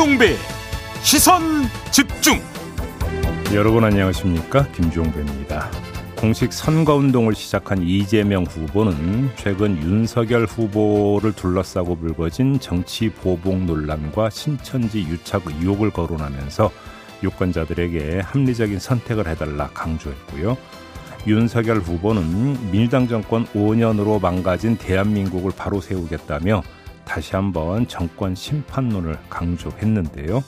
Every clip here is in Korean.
김종배 시선 집중 여러분 안녕하십니까 김종배입니다. 공식 선거운동을 시작한 이재명 후보는 최근 윤석열 후보를 둘러싸고 불거진 정치 보복 논란과 신천지 유착 의혹을 거론하면서 유권자들에게 합리적인 선택을 해달라 강조했고요. 윤석열 후보는 민주당 정권 5년으로 망가진 대한민국을 바로 세우겠다며 다시 한번 정권 심판론을 강조했는데요.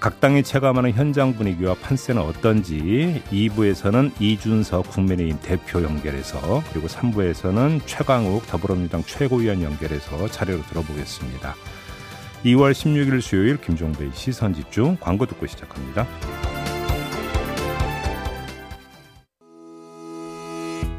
각 당이 체감하는 현장 분위기와 판세는 어떤지 2부에서는 이준석 국민의힘 대표 연결해서 그리고 3부에서는 최강욱 더불어민주당 최고위원 연결해서 차례로 들어보겠습니다. 2월 16일 수요일 김종배의 시선집중 광고 듣고 시작합니다.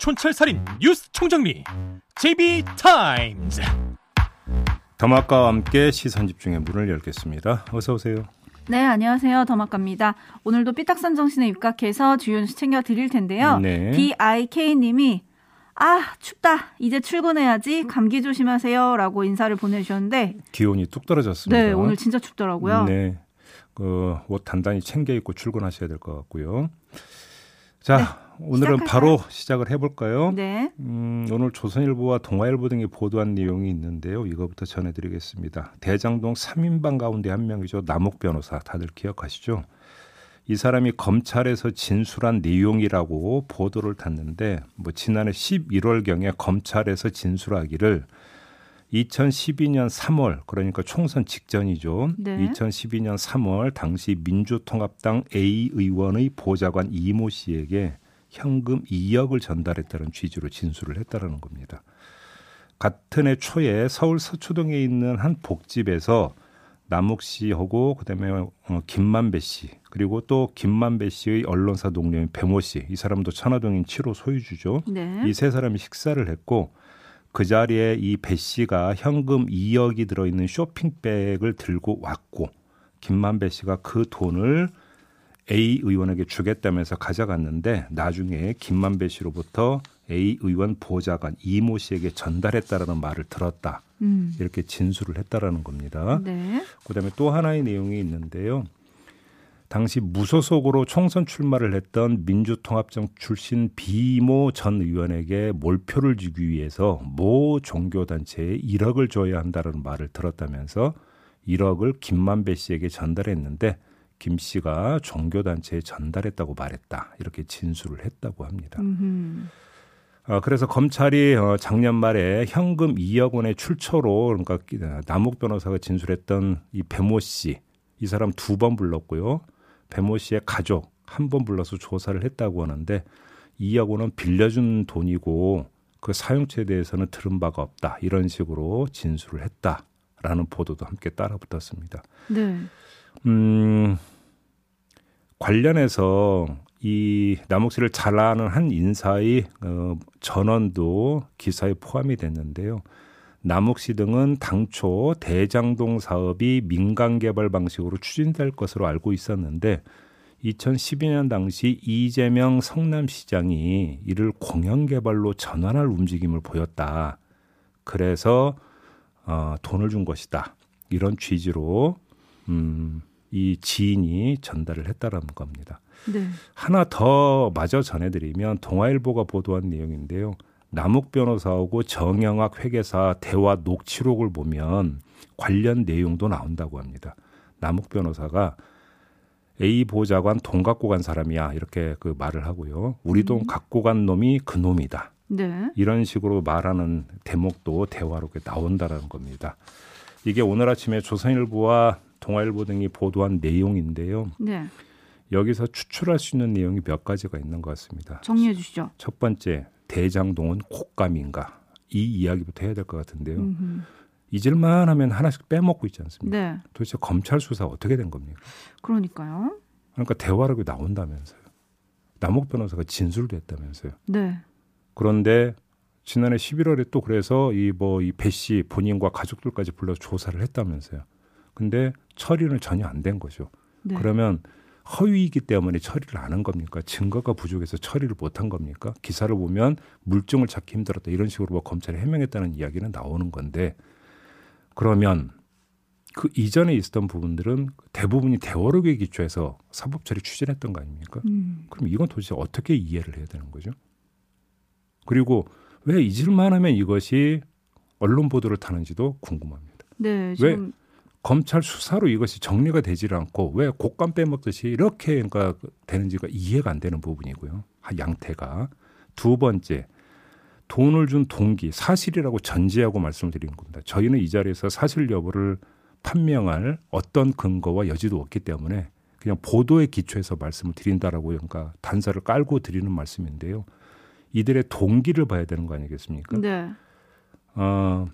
촌철살인 뉴스 총정리 JB타임즈 더마카와 함께 시선 집중의 문을 열겠습니다. 어서 오세요. 네, 안녕하세요. 더마카입니다. 오늘도 삐딱선 정신에 입각해서 주요 뉴스 챙겨 드릴 텐데요. 네. DIK님이 아 춥다 이제 출근해야지 감기 조심하세요 라고 인사를 보내주셨는데 기온이 뚝 떨어졌습니다. 네 오늘 진짜 춥더라고요 네. 그 옷 단단히 챙겨 입고 출근하셔야 될 것 같고요. 자, 네, 오늘은 시작할까요? 바로 시작을 해볼까요? 네. 음, 오늘 조선일보와 동아일보 등이 보도한 내용이 있는데요. 이거부터 전해드리겠습니다. 대장동 3인방 가운데 한 명이죠. 남욱 변호사 다들 기억하시죠? 이 사람이 검찰에서 진술한 내용이라고 보도를 탔는데 뭐 지난해 11월경에 검찰에서 진술하기를 2012년 3월 그러니까 총선 직전이죠. 네. 2012년 3월 당시 민주통합당 A 의원의 보좌관 이모 씨에게 현금 2억을 전달했다는 취지로 진술을 했다라는 겁니다. 같은 해 초에 서울 서초동에 있는 한 복집에서 남욱 씨하고 그다음에 어, 김만배 씨 그리고 또 김만배 씨의 언론사 동료인 배모 씨 이 사람도 천화동인 7호 소유주죠. 네. 이세 사람이 식사를 했고 그 자리에 이 배 씨가 현금 2억이 들어있는 쇼핑백을 들고 왔고 김만배 씨가 그 돈을 A 의원에게 주겠다면서 가져갔는데 나중에 김만배 씨로부터 A 의원 보좌관 이모 씨에게 전달했다라는 말을 들었다. 음. 이렇게 진술을 했다라는 겁니다. 네. 그다음에 또 하나의 내용이 있는데요. 당시 무소속으로 총선 출마를 했던 민주통합정 출신 비모 전 의원에게 몰표를 주기 위해서 모 종교단체에 1억을 줘야 한다는 말을 들었다면서 1억을 김만배 씨에게 전달했는데 김 씨가 종교단체에 전달했다고 말했다. 이렇게 진술을 했다고 합니다. 어, 그래서 검찰이 어, 작년 말에 현금 2억 원의 출처로 그러니까 남욱 변호사가 진술했던 이 배모 씨, 이 사람 두 번 불렀고요. 배모 씨의 가족 한 번 불러서 조사를 했다고 하는데 2억 원은 빌려준 돈이고 그 사용처에 대해서는 들은 바가 없다. 이런 식으로 진술을 했다라는 보도도 함께 따라붙었습니다. 네. 음, 관련해서 이 남욱 씨를 잘 아는 한 인사의 어, 전원도 기사에 포함이 됐는데요. 남욱 씨 등은 당초 대장동 사업이 민간 개발 방식으로 추진될 것으로 알고 있었는데 2012년 당시 이재명 성남시장이 이를 공영 개발로 전환할 움직임을 보였다. 그래서 어, 돈을 준 것이다. 이런 취지로 음, 이 지인이 전달을 했다라는 겁니다. 네. 하나 더 마저 전해드리면 동아일보가 보도한 내용인데요. 남욱 변호사하고 정영학 회계사 대화 녹취록을 보면 관련 내용도 나온다고 합니다. 남욱 변호사가 A 보좌관 돈 갖고 간 사람이야 이렇게 그 말을 하고요. 우리 돈 갖고 간 놈이 그 놈이다. 네. 이런 식으로 말하는 대목도 이렇게 나온다라는 겁니다. 이게 오늘 아침에 조선일보와 동아일보 등이 보도한 내용인데요. 네. 여기서 추출할 수 있는 내용이 몇 가지가 있는 것 같습니다. 정리해 주시죠. 첫 번째, 대장동은 곶감인가? 이 이야기부터 해야 될 것 같은데요. 음흠. 잊을만 하면 하나씩 빼먹고 있지 않습니까? 네. 도대체 검찰 수사 어떻게 된 겁니까? 그러니까요. 그러니까 대화라고 나온다면서요. 남욱 변호사가 진술도 했다면서요. 네. 그런데 지난해 11월에 또 그래서 이 뭐 이 배 씨 본인과 가족들까지 불러 조사를 했다면서요. 근데 처리는 전혀 안 된 거죠. 네. 그러면 허위이기 때문에 처리를 안 한 겁니까? 증거가 부족해서 처리를 못 한 겁니까? 기사를 보면 물증을 찾기 힘들었다 이런 식으로 뭐 검찰이 해명했다는 이야기는 나오는 건데 그러면 그 이전에 있었던 부분들은 대부분이 대화록에 기초해서 사법 처리 추진했던 거 아닙니까? 음. 그럼 이건 도대체 어떻게 이해를 해야 되는 거죠? 그리고 왜 잊을만 하면 이것이 언론 보도를 타는지도 궁금합니다. 네. 지금 검찰 수사로 이것이 정리가 되질 않고 왜 곶감 빼먹듯이 이렇게 그러니까 되는지가 이해가 안 되는 부분이고요. 한 양태가 두 번째 돈을 준 동기 사실이라고 전제하고 말씀을 드리는 겁니다. 저희는 이 자리에서 사실 여부를 판명할 어떤 근거와 여지도 없기 때문에 그냥 보도에 기초해서 말씀을 드린다라고 그러니까 단서를 깔고 드리는 말씀인데요. 이들의 동기를 봐야 되는 거 아니겠습니까? 네. 어,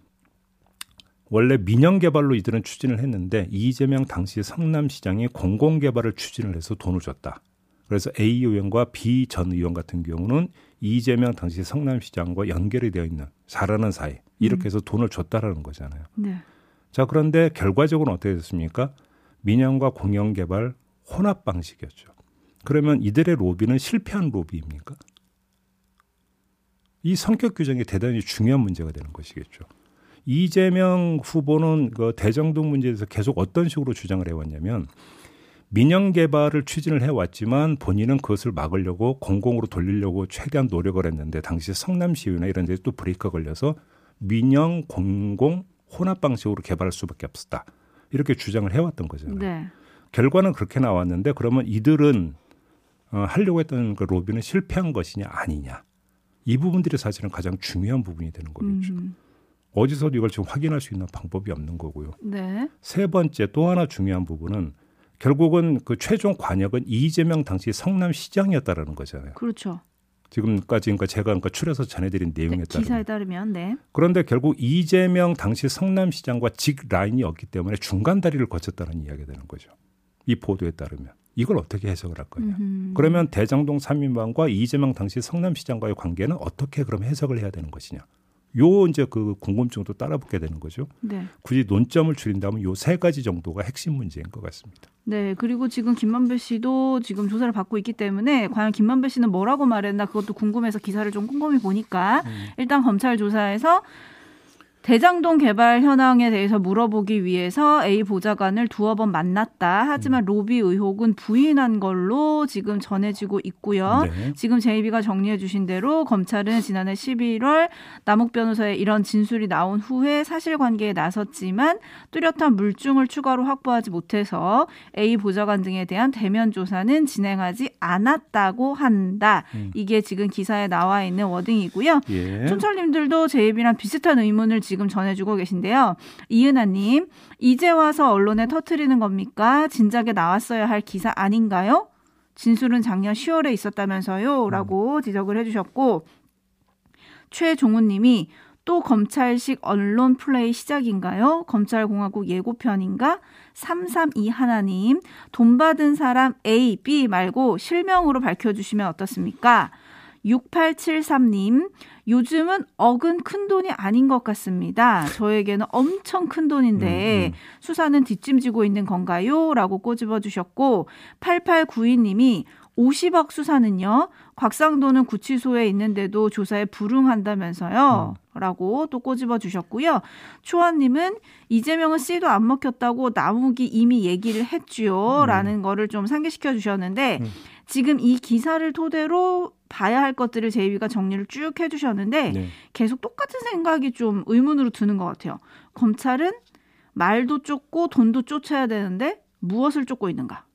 원래 민영 개발로 이들은 추진을 했는데 이재명 당시 성남시장이 공공 개발을 추진을 해서 돈을 줬다. 그래서 A 의원과 B 전 의원 같은 경우는 이재명 당시 성남시장과 연결이 되어 있는 잘하는 사이 이렇게 해서 돈을 줬다라는 거잖아요. 네. 자 그런데 결과적으로는 어떻게 됐습니까? 민영과 공영 개발 혼합 방식이었죠. 그러면 이들의 로비는 실패한 로비입니까? 이 성격 규정이 대단히 중요한 문제가 되는 것이겠죠. 이재명 후보는 그 대정동 문제에서 계속 어떤 식으로 주장을 해왔냐면 민영 개발을 추진을 해왔지만 본인은 그것을 막으려고 공공으로 돌리려고 최대한 노력을 했는데 당시 성남시의회나 이런 데서 또 브레이크가 걸려서 민영 공공 혼합 방식으로 개발할 수밖에 없었다. 이렇게 주장을 해왔던 거잖아요. 네. 결과는 그렇게 나왔는데 그러면 이들은 어, 하려고 했던 그 로비는 실패한 것이냐 아니냐 이 부분들이 사실은 가장 중요한 부분이 되는 거겠죠. 음. 어디서도 이걸 지금 확인할 수 있는 방법이 없는 거고요. 네. 세 번째 또 하나 중요한 부분은 결국은 그 최종 관역은 이재명 당시 성남시장이었다라는 거잖아요. 그렇죠. 지금까지 그러니까 제가 그러니까 추려서 전해드린 내용에 네, 따르면 기사에 따르면 네. 그런데 결국 이재명 당시 성남시장과 직 라인이 없기 때문에 중간 다리를 거쳤다는 이야기가 되는 거죠. 이 보도에 따르면 이걸 어떻게 해석을 할 거냐. 음흠. 그러면 대장동 3인방과 이재명 당시 성남시장과의 관계는 어떻게 그럼 해석을 해야 되는 것이냐. 요 이제 그 궁금증도 따라붙게 되는 거죠. 네. 굳이 논점을 줄인다면 요 세 가지 정도가 핵심 문제인 것 같습니다. 네, 그리고 지금 김만배 씨도 지금 조사를 받고 있기 때문에 과연 김만배 씨는 뭐라고 말했나 그것도 궁금해서 기사를 좀 꼼꼼히 보니까 음. 일단 검찰 조사에서 대장동 개발 현황에 대해서 물어보기 위해서 A 보좌관을 두어 번 만났다. 하지만 음. 로비 의혹은 부인한 걸로 지금 전해지고 있고요. 네. 지금 제이비가 정리해 주신 대로 검찰은 지난해 11월 남욱 변호사의 이런 진술이 나온 후에 사실관계에 나섰지만 뚜렷한 물증을 추가로 확보하지 못해서 A 보좌관 등에 대한 대면 조사는 진행하지 않았다고 한다. 음. 이게 지금 기사에 나와 있는 워딩이고요. 예. 촌철님들도 제이비랑 비슷한 의문을 지금 전해주고 계신데요. 이은하님, 이제 와서 언론에 터트리는 겁니까? 진작에 나왔어야 할 기사 아닌가요? 진술은 작년 10월에 있었다면서요? 라고 지적을 해주셨고, 최종훈님이 또 검찰식 언론 플레이 시작인가요? 검찰공화국 예고편인가? 332 하나님, 돈 받은 사람 A, B 말고 실명으로 밝혀주시면 어떻습니까? 6873님, 요즘은 억은 큰 돈이 아닌 것 같습니다. 저에게는 엄청 큰 돈인데 음, 음. 수사는 뒷짐지고 있는 건가요? 라고 꼬집어 주셨고 8892님이 50억 수사는요. 곽상도는 구치소에 있는데도 조사에 불응한다면서요. 라고 또 꼬집어 주셨고요. 초아님은 이재명은 씨도 안 먹혔다고 나무기 이미 얘기를 했지요. 음. 라는 거를 좀 상기시켜 주셨는데 음. 지금 이 기사를 토대로 봐야 할 것들을 제이비가 정리를 쭉 해주셨는데 네. 계속 똑같은 생각이 좀 의문으로 드는 것 같아요. 검찰은 말도 쫓고 돈도 쫓아야 되는데 무엇을 쫓고 있는가?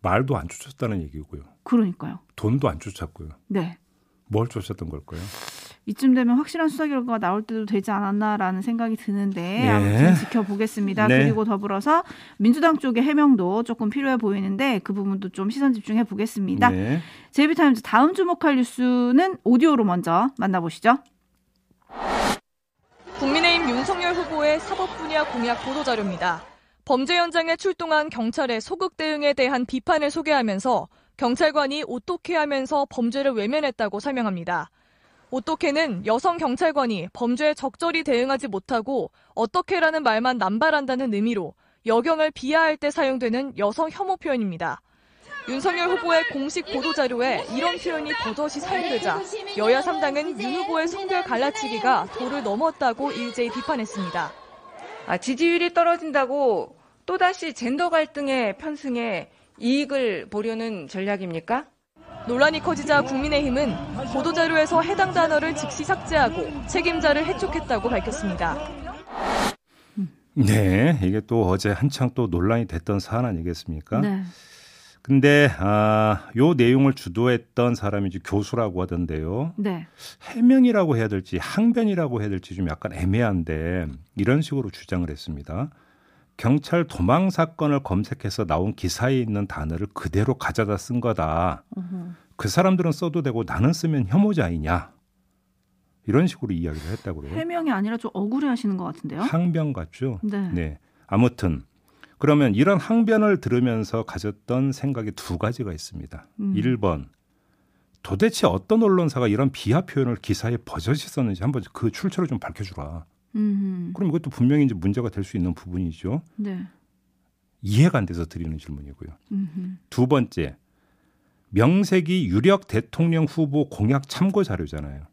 말도 안 쫓았다는 얘기고요. 그러니까요. 돈도 안 쫓았고요. 네. 뭘 쫓았던 걸까요? 이쯤 되면 확실한 수사 결과가 나올 때도 되지 않았나라는 생각이 드는데 네. 아무튼 지켜보겠습니다. 네. 그리고 더불어서 민주당 쪽의 해명도 조금 필요해 보이는데 그 부분도 좀 시선 집중해 보겠습니다. 네. 제이비타임즈 다음 주목할 뉴스는 오디오로 먼저 만나보시죠. 국민의힘 윤 윤석열 후보의 사법 분야 공약 보도 자료입니다. 범죄 현장에 출동한 경찰의 소극 대응에 대한 비판을 소개하면서 경찰관이 오똑해 하면서 범죄를 외면했다고 설명합니다. 오똑해는 여성 경찰관이 범죄에 적절히 대응하지 못하고 어떻게라는 말만 남발한다는 의미로 여경을 비하할 때 사용되는 여성 혐오 표현입니다. 윤석열 후보의 공식 보도 자료에 이런 표현이 버젓이 사용되자 여야 3당은 윤 후보의 성별 갈라치기가 도를 넘었다고 일제히 비판했습니다. 아, 지지율이 떨어진다고 또다시 젠더 갈등의 편승에 이익을 보려는 전략입니까? 논란이 커지자 국민의힘은 보도자료에서 해당 단어를 즉시 삭제하고 책임자를 해촉했다고 밝혔습니다. 네, 이게 또 어제 한창 또 논란이 됐던 사안 아니겠습니까? 네. 근데 아, 요 내용을 주도했던 사람이 이제 교수라고 하던데요. 네. 해명이라고 해야 될지 항변이라고 해야 될지 좀 약간 애매한데 이런 식으로 주장을 했습니다. 경찰 도망 사건을 검색해서 나온 기사에 있는 단어를 그대로 가져다 쓴 거다. 어허. 그 사람들은 써도 되고 나는 쓰면 혐오자이냐. 이런 식으로 이야기를 했다고 그래요. 해명이 아니라 좀 억울해 하시는 것 같은데요? 항변 같죠. 네. 네. 아무튼 그러면 이런 항변을 들으면서 가졌던 생각이 두 가지가 있습니다. 음. 1번 도대체 어떤 언론사가 이런 비하 표현을 기사에 버젓이 썼는지 한번 그 출처를 좀 밝혀주라. 음. 그럼 이것도 분명히 이제 문제가 될 수 있는 부분이죠. 네. 이해가 안 돼서 드리는 질문이고요. 음. 두 번째, 명색이 유력 대통령 후보 공약 참고 자료잖아요.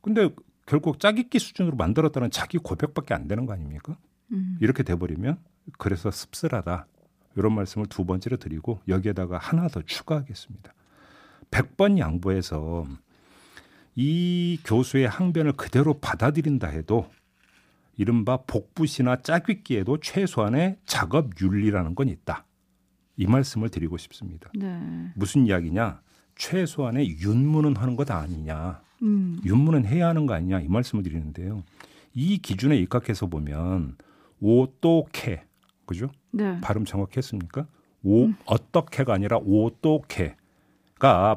근데 결국 짜깁기 수준으로 만들었다는 자기 고백밖에 안 되는 거 아닙니까? 음. 이렇게 돼버리면 그래서 씁쓸하다. 이런 말씀을 두 번째로 드리고 여기에다가 하나 더 추가하겠습니다. 100번 양보해서 이 교수의 항변을 그대로 받아들인다 해도 이른바 복부시나 짜깁기에도 최소한의 작업 윤리라는 건 있다. 이 말씀을 드리고 싶습니다. 네. 무슨 이야기냐? 최소한의 윤문은 하는 것 아니냐. 음. 윤문은 해야 하는 거 아니냐 이 말씀을 드리는데요. 이 기준에 입각해서 보면 오또케 그죠? 네. 발음 정확했습니까? 오 어떻게가 아니라 오또케가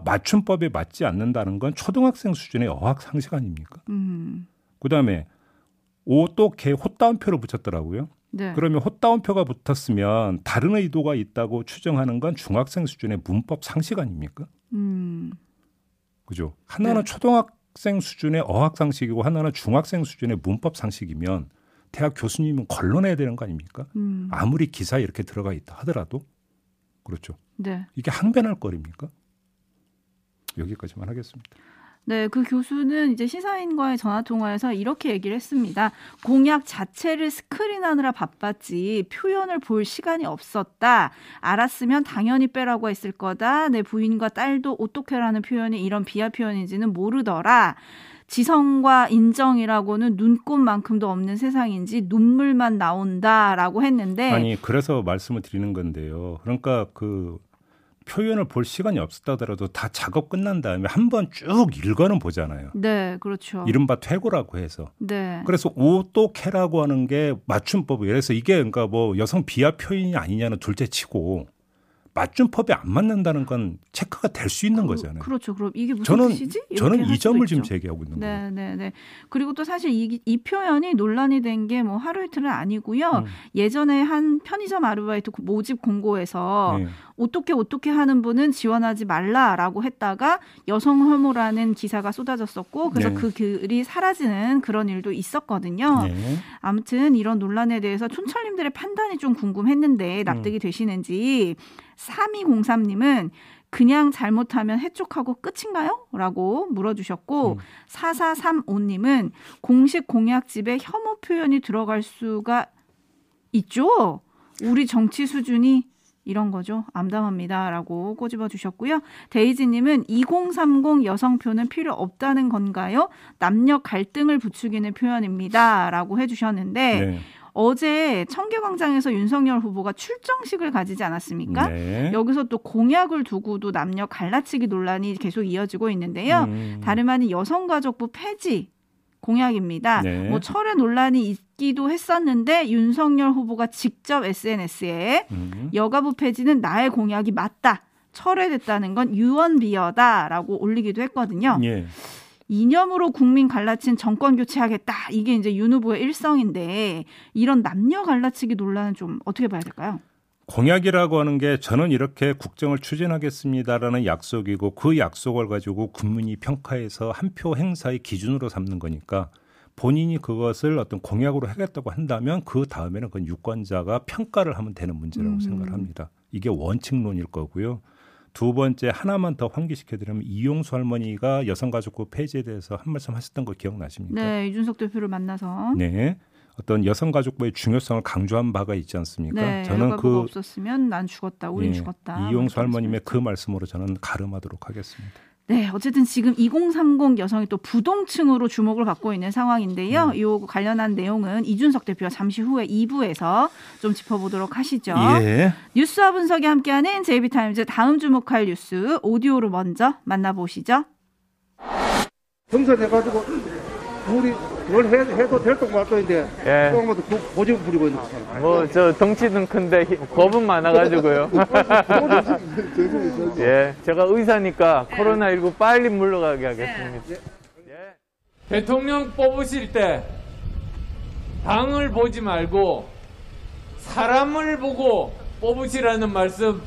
맞춤법에 맞지 않는다는 건 초등학생 수준의 어학 상식 아닙니까? 음. 그다음에 오또케 호따옴표를 붙였더라고요. 네. 그러면 호따옴표가 붙었으면 다른 의도가 있다고 추정하는 건 중학생 수준의 문법 상식 아닙니까? 음. 그죠? 하나는 네. 초등학생 수준의 어학 상식이고 하나는 중학생 수준의 문법 상식이면 대학 교수님은 걸러내야 되는 거 아닙니까? 음. 아무리 기사에 이렇게 들어가 있다 하더라도 그렇죠. 네. 이게 항변할 거리입니까? 여기까지만 하겠습니다. 네, 그 교수는 이제 시사인과의 전화 통화에서 이렇게 얘기를 했습니다. 공약 자체를 스크린하느라 바빴지 표현을 볼 시간이 없었다. 알았으면 당연히 빼라고 했을 거다. 내 부인과 딸도 어떻게라는 표현이 이런 비하 표현인지는 모르더라. 지성과 인정이라고는 눈꽃만큼도 없는 세상인지 눈물만 나온다라고 했는데 아니 그래서 말씀을 드리는 건데요. 그러니까 그 표현을 볼 시간이 없었다 하더라도 다 작업 끝난 다음에 한 번 쭉 읽어는 보잖아요. 네, 그렇죠. 이른바 퇴고라고 해서. 네. 그래서 오또캐라고 하는 게 맞춤법이에요. 그래서 이게 그러니까 뭐 여성 비하 표현이 아니냐는 둘째치고 맞춤법에 안 맞는다는 건 체크가 될 수 있는 거잖아요. 그렇죠. 그럼 이게 무슨 저는 뜻이지? 저는 할이 점을 지금 있죠. 제기하고 있는 거예요. 네, 네, 네. 그리고 또 사실 이, 이 표현이 논란이 된 게 뭐 하루 이틀은 아니고요. 음. 예전에 한 편의점 아르바이트 모집 공고에서 네. 어떻게 어떻게 하는 분은 지원하지 말라라고 했다가 여성 혐오라는 기사가 쏟아졌었고 그래서 네. 그 글이 사라지는 그런 일도 있었거든요. 네. 아무튼 이런 논란에 대해서 촌철님들의 판단이 좀 궁금했는데 납득이 음. 되시는지 3203님은 그냥 잘못하면 해촉하고 끝인가요? 라고 물어주셨고 음. 4435님은 공식 공약집에 혐오 표현이 들어갈 수가 있죠. 우리 정치 수준이 이런 거죠. 암담합니다 라고 꼬집어 주셨고요. 데이지님은 2030 여성표는 필요 없다는 건가요? 남녀 갈등을 부추기는 표현입니다 라고 해주셨는데 네. 어제 청계광장에서 윤석열 후보가 출정식을 가지지 않았습니까? 네. 여기서 또 공약을 두고도 남녀 갈라치기 논란이 계속 이어지고 있는데요. 음. 다름 아닌 여성가족부 폐지 공약입니다. 네. 뭐 철회 논란이 있기도 했었는데 윤석열 후보가 직접 SNS에 음. 여가부 폐지는 나의 공약이 맞다. 철회됐다는 건 유언비어다라고 올리기도 했거든요. 예. 이념으로 국민 갈라친 정권 교체하겠다. 이게 이제 윤 후보의 일성인데 이런 남녀 갈라치기 논란은 좀 어떻게 봐야 될까요? 공약이라고 하는 게 저는 이렇게 국정을 추진하겠습니다라는 약속이고 그 약속을 가지고 국민이 평가해서 한 표 행사의 기준으로 삼는 거니까 본인이 그것을 어떤 공약으로 하겠다고 한다면 그 다음에는 그 유권자가 평가를 하면 되는 문제라고 음. 생각을 합니다. 이게 원칙론일 거고요. 두 번째 하나만 더 환기시켜드리면 이용수 할머니가 여성가족부 폐지에 대해서 한 말씀 하셨던 거 기억나십니까? 네, 이준석 대표를 만나서 네. 어떤 여성가족부의 중요성을 강조한 바가 있지 않습니까? 네, 저는 그 없었으면 난 죽었다. 우린 예, 죽었다. 이용수 할머님의 그. 말씀으로 저는 가름하도록 하겠습니다. 네, 어쨌든 지금 2030 여성이 또 부동층으로 주목을 받고 있는 상황인데요. 음. 이 관련한 내용은 이준석 대표와 잠시 후에 2부에서 좀 짚어보도록 하시죠. 예. 뉴스와 분석이 함께하는 JB타임즈 다음 주목할 뉴스 오디오로 먼저 만나보시죠. 경선해가지고 우리 뭘 해, 해도 될 것 같던데 예. 조금만 더 고- 고집 부리고 있는 거잖아. 뭐 저 덩치는 큰데 히- 겁은 많아가지고요. 예, 제가 의사니까 코로나19 빨리 물러가게 하겠습니다. 예. 대통령 뽑으실 때 당을 보지 말고 사람을 보고 뽑으시라는 말씀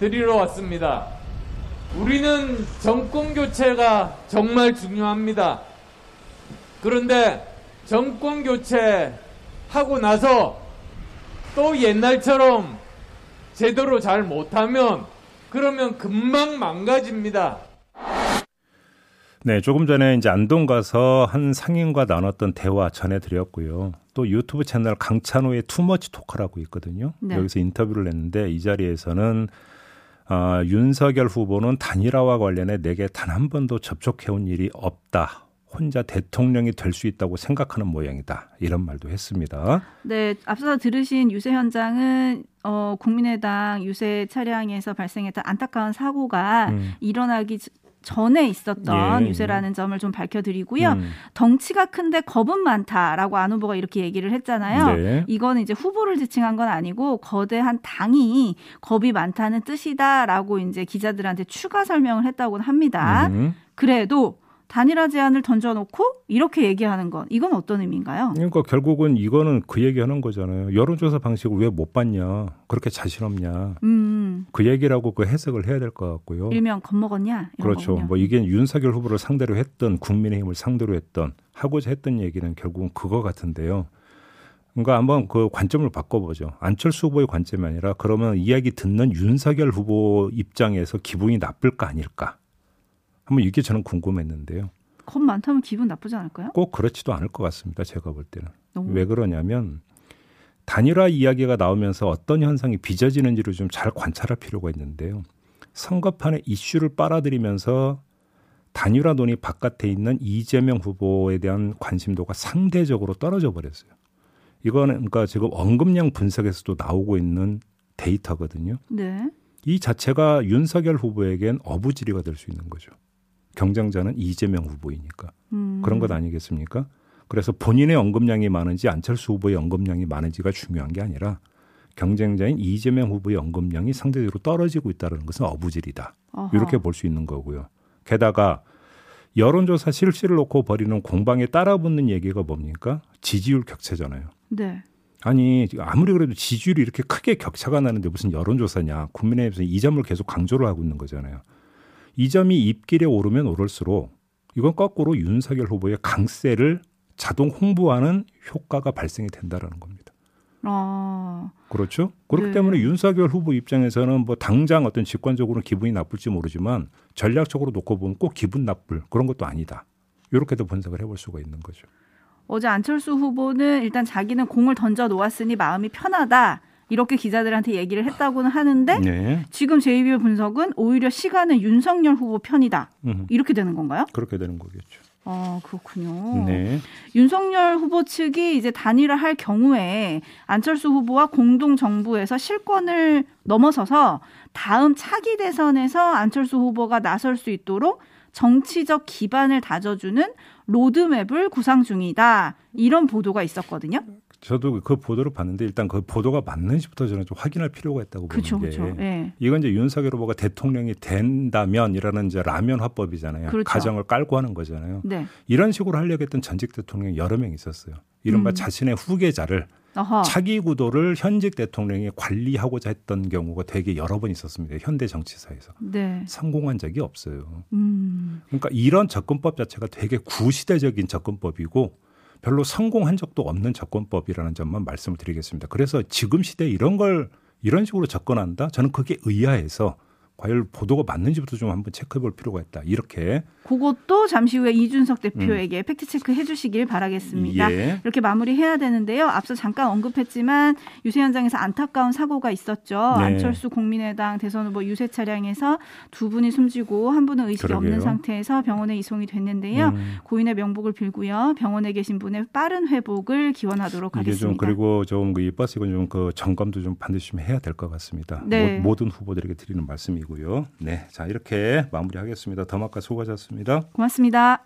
드리러 왔습니다. 우리는 정권 교체가 정말 중요합니다. 그런데 정권 교체 하고 나서 또 옛날처럼 제대로 잘 못하면 그러면 금방 망가집니다. 네, 조금 전에 이제 안동 가서 한 상인과 나눴던 대화 전해드렸고요. 또 유튜브 채널 강찬호의 투머치 토크라고 있거든요. 네. 여기서 인터뷰를 했는데 이 자리에서는 아, 윤석열 후보는 단일화와 관련해 내게 단 한 번도 접촉해온 일이 없다. 혼자 대통령이 될 수 있다고 생각하는 모양이다. 이런 말도 했습니다. 네, 앞서 들으신 유세 현장은 어, 국민의당 유세 차량에서 발생했던 안타까운 사고가 음. 일어나기 전에 있었던 예, 유세라는 점을 좀 밝혀드리고요. 음. 덩치가 큰데 겁은 많다라고 안 후보가 이렇게 얘기를 했잖아요. 네. 이거는 이제 후보를 지칭한 건 아니고 거대한 당이 겁이 많다는 뜻이다라고 이제 기자들한테 추가 설명을 했다고는 합니다. 음. 그래도 단일화 제안을 던져놓고 이렇게 얘기하는 건 이건 어떤 의미인가요? 그러니까 결국은 이거는 그 얘기하는 거잖아요. 여론조사 방식을 왜 못 봤냐? 그렇게 자신 없냐? 음, 그 얘기라고 그 해석을 해야 될 것 같고요. 일명 겁먹었냐? 그렇죠. 거군요. 뭐 이게 윤석열 후보를 상대로 했던 국민의힘을 상대로 했던 하고자 했던 얘기는 결국은 그거 같은데요. 그러니까 한번 그 관점을 바꿔보죠. 안철수 후보의 관점이 아니라 그러면 이야기 듣는 윤석열 후보 입장에서 기분이 나쁠까 아닐까? 한번 이게 저는 궁금했는데요. 겁 많다면 기분 나쁘지 않을까요? 꼭 그렇지도 않을 것 같습니다. 제가 볼 때는. 너무 왜 그러냐면 단일화 이야기가 나오면서 어떤 현상이 빚어지는지를 좀 잘 관찰할 필요가 있는데요. 선거판에 이슈를 빨아들이면서 단일화 논의 바깥에 있는 이재명 후보에 대한 관심도가 상대적으로 떨어져 버렸어요. 이거는 그러니까 지금 언급량 분석에서도 나오고 있는 데이터거든요. 네. 이 자체가 윤석열 후보에겐 어부지리가 될 수 있는 거죠. 경쟁자는 이재명 후보이니까. 음. 그런 것 아니겠습니까? 그래서 본인의 언급량이 많은지 안철수 후보의 언급량이 많은지가 중요한 게 아니라 경쟁자인 이재명 후보의 언급량이 상대적으로 떨어지고 있다는 것은 어부질이다. 어허. 이렇게 볼 수 있는 거고요. 게다가 여론조사 실시를 놓고 벌이는 공방에 따라붙는 얘기가 뭡니까? 지지율 격차잖아요. 네. 아니 아무리 그래도 지지율이 이렇게 크게 격차가 나는데 무슨 여론조사냐? 국민의힘에서 이 점을 계속 강조를 하고 있는 거잖아요. 이 점이 입길에 오르면 오를수록 이건 거꾸로 윤석열 후보의 강세를 자동 홍보하는 효과가 발생이 된다라는 겁니다. 어. 그렇죠? 그렇기 네. 때문에 윤석열 후보 입장에서는 뭐 당장 어떤 직관적으로 기분이 나쁠지 모르지만 전략적으로 놓고 보면 꼭 기분 나쁠 그런 것도 아니다. 이렇게도 분석을 해볼 수가 있는 거죠. 어제 안철수 후보는 일단 자기는 공을 던져 놓았으니 마음이 편하다. 이렇게 기자들한테 얘기를 했다고는 하는데 네. 지금 제2의 분석은 오히려 시간은 윤석열 후보 편이다. 음, 이렇게 되는 건가요? 그렇게 되는 거겠죠. 아, 그렇군요. 네. 윤석열 후보 측이 이제 단일화할 경우에 안철수 후보와 공동 정부에서 실권을 넘어서서 다음 차기 대선에서 안철수 후보가 나설 수 있도록 정치적 기반을 다져주는 로드맵을 구상 중이다. 이런 보도가 있었거든요. 저도 그 보도를 봤는데 일단 그 보도가 맞는지부터 저는 좀 확인할 필요가 있다고 그렇죠, 보는 게 그렇죠. 예. 이건 이제 윤석열 후보가 대통령이 된다면이라는 이제 라면 화법이잖아요. 그렇죠. 가정을 깔고 하는 거잖아요. 네. 이런 식으로 하려고 했던 전직 대통령이 여러 명 있었어요. 이른바 음. 자신의 후계자를 어허. 차기 구도를 현직 대통령이 관리하고자 했던 경우가 되게 여러 번 있었습니다. 현대 정치사에서 네. 성공한 적이 없어요. 음. 그러니까 이런 접근법 자체가 되게 구시대적인 접근법이고 별로 성공한 적도 없는 접근법이라는 점만 말씀을 드리겠습니다. 그래서 지금 시대에 이런 걸 이런 식으로 접근한다? 저는 그게 의아해서 과연 보도가 맞는지부터 좀 한번 체크해 볼 필요가 있다. 이렇게 그것도 잠시 후에 이준석 대표에게 팩트 체크 해주시길 바라겠습니다. 음. 예. 이렇게 마무리해야 되는데요. 앞서 잠깐 언급했지만 유세 현장에서 안타까운 사고가 있었죠. 네. 안철수 국민의당 대선 후보 유세 차량에서 두 분이 숨지고 한 분은 의식이 그러게요. 없는 상태에서 병원에 이송이 됐는데요. 음. 고인의 명복을 빌고요. 병원에 계신 분의 빠른 회복을 기원하도록 하겠습니다. 좀 그리고 좀이 버스 이건 좀그 점검도 좀 반드시 좀 해야 될 것 같습니다. 네. 모, 모든 후보들에게 드리는 말씀이고요. 네, 자 이렇게 마무리하겠습니다. 더마카 수 고하셨습니다. 고맙습니다.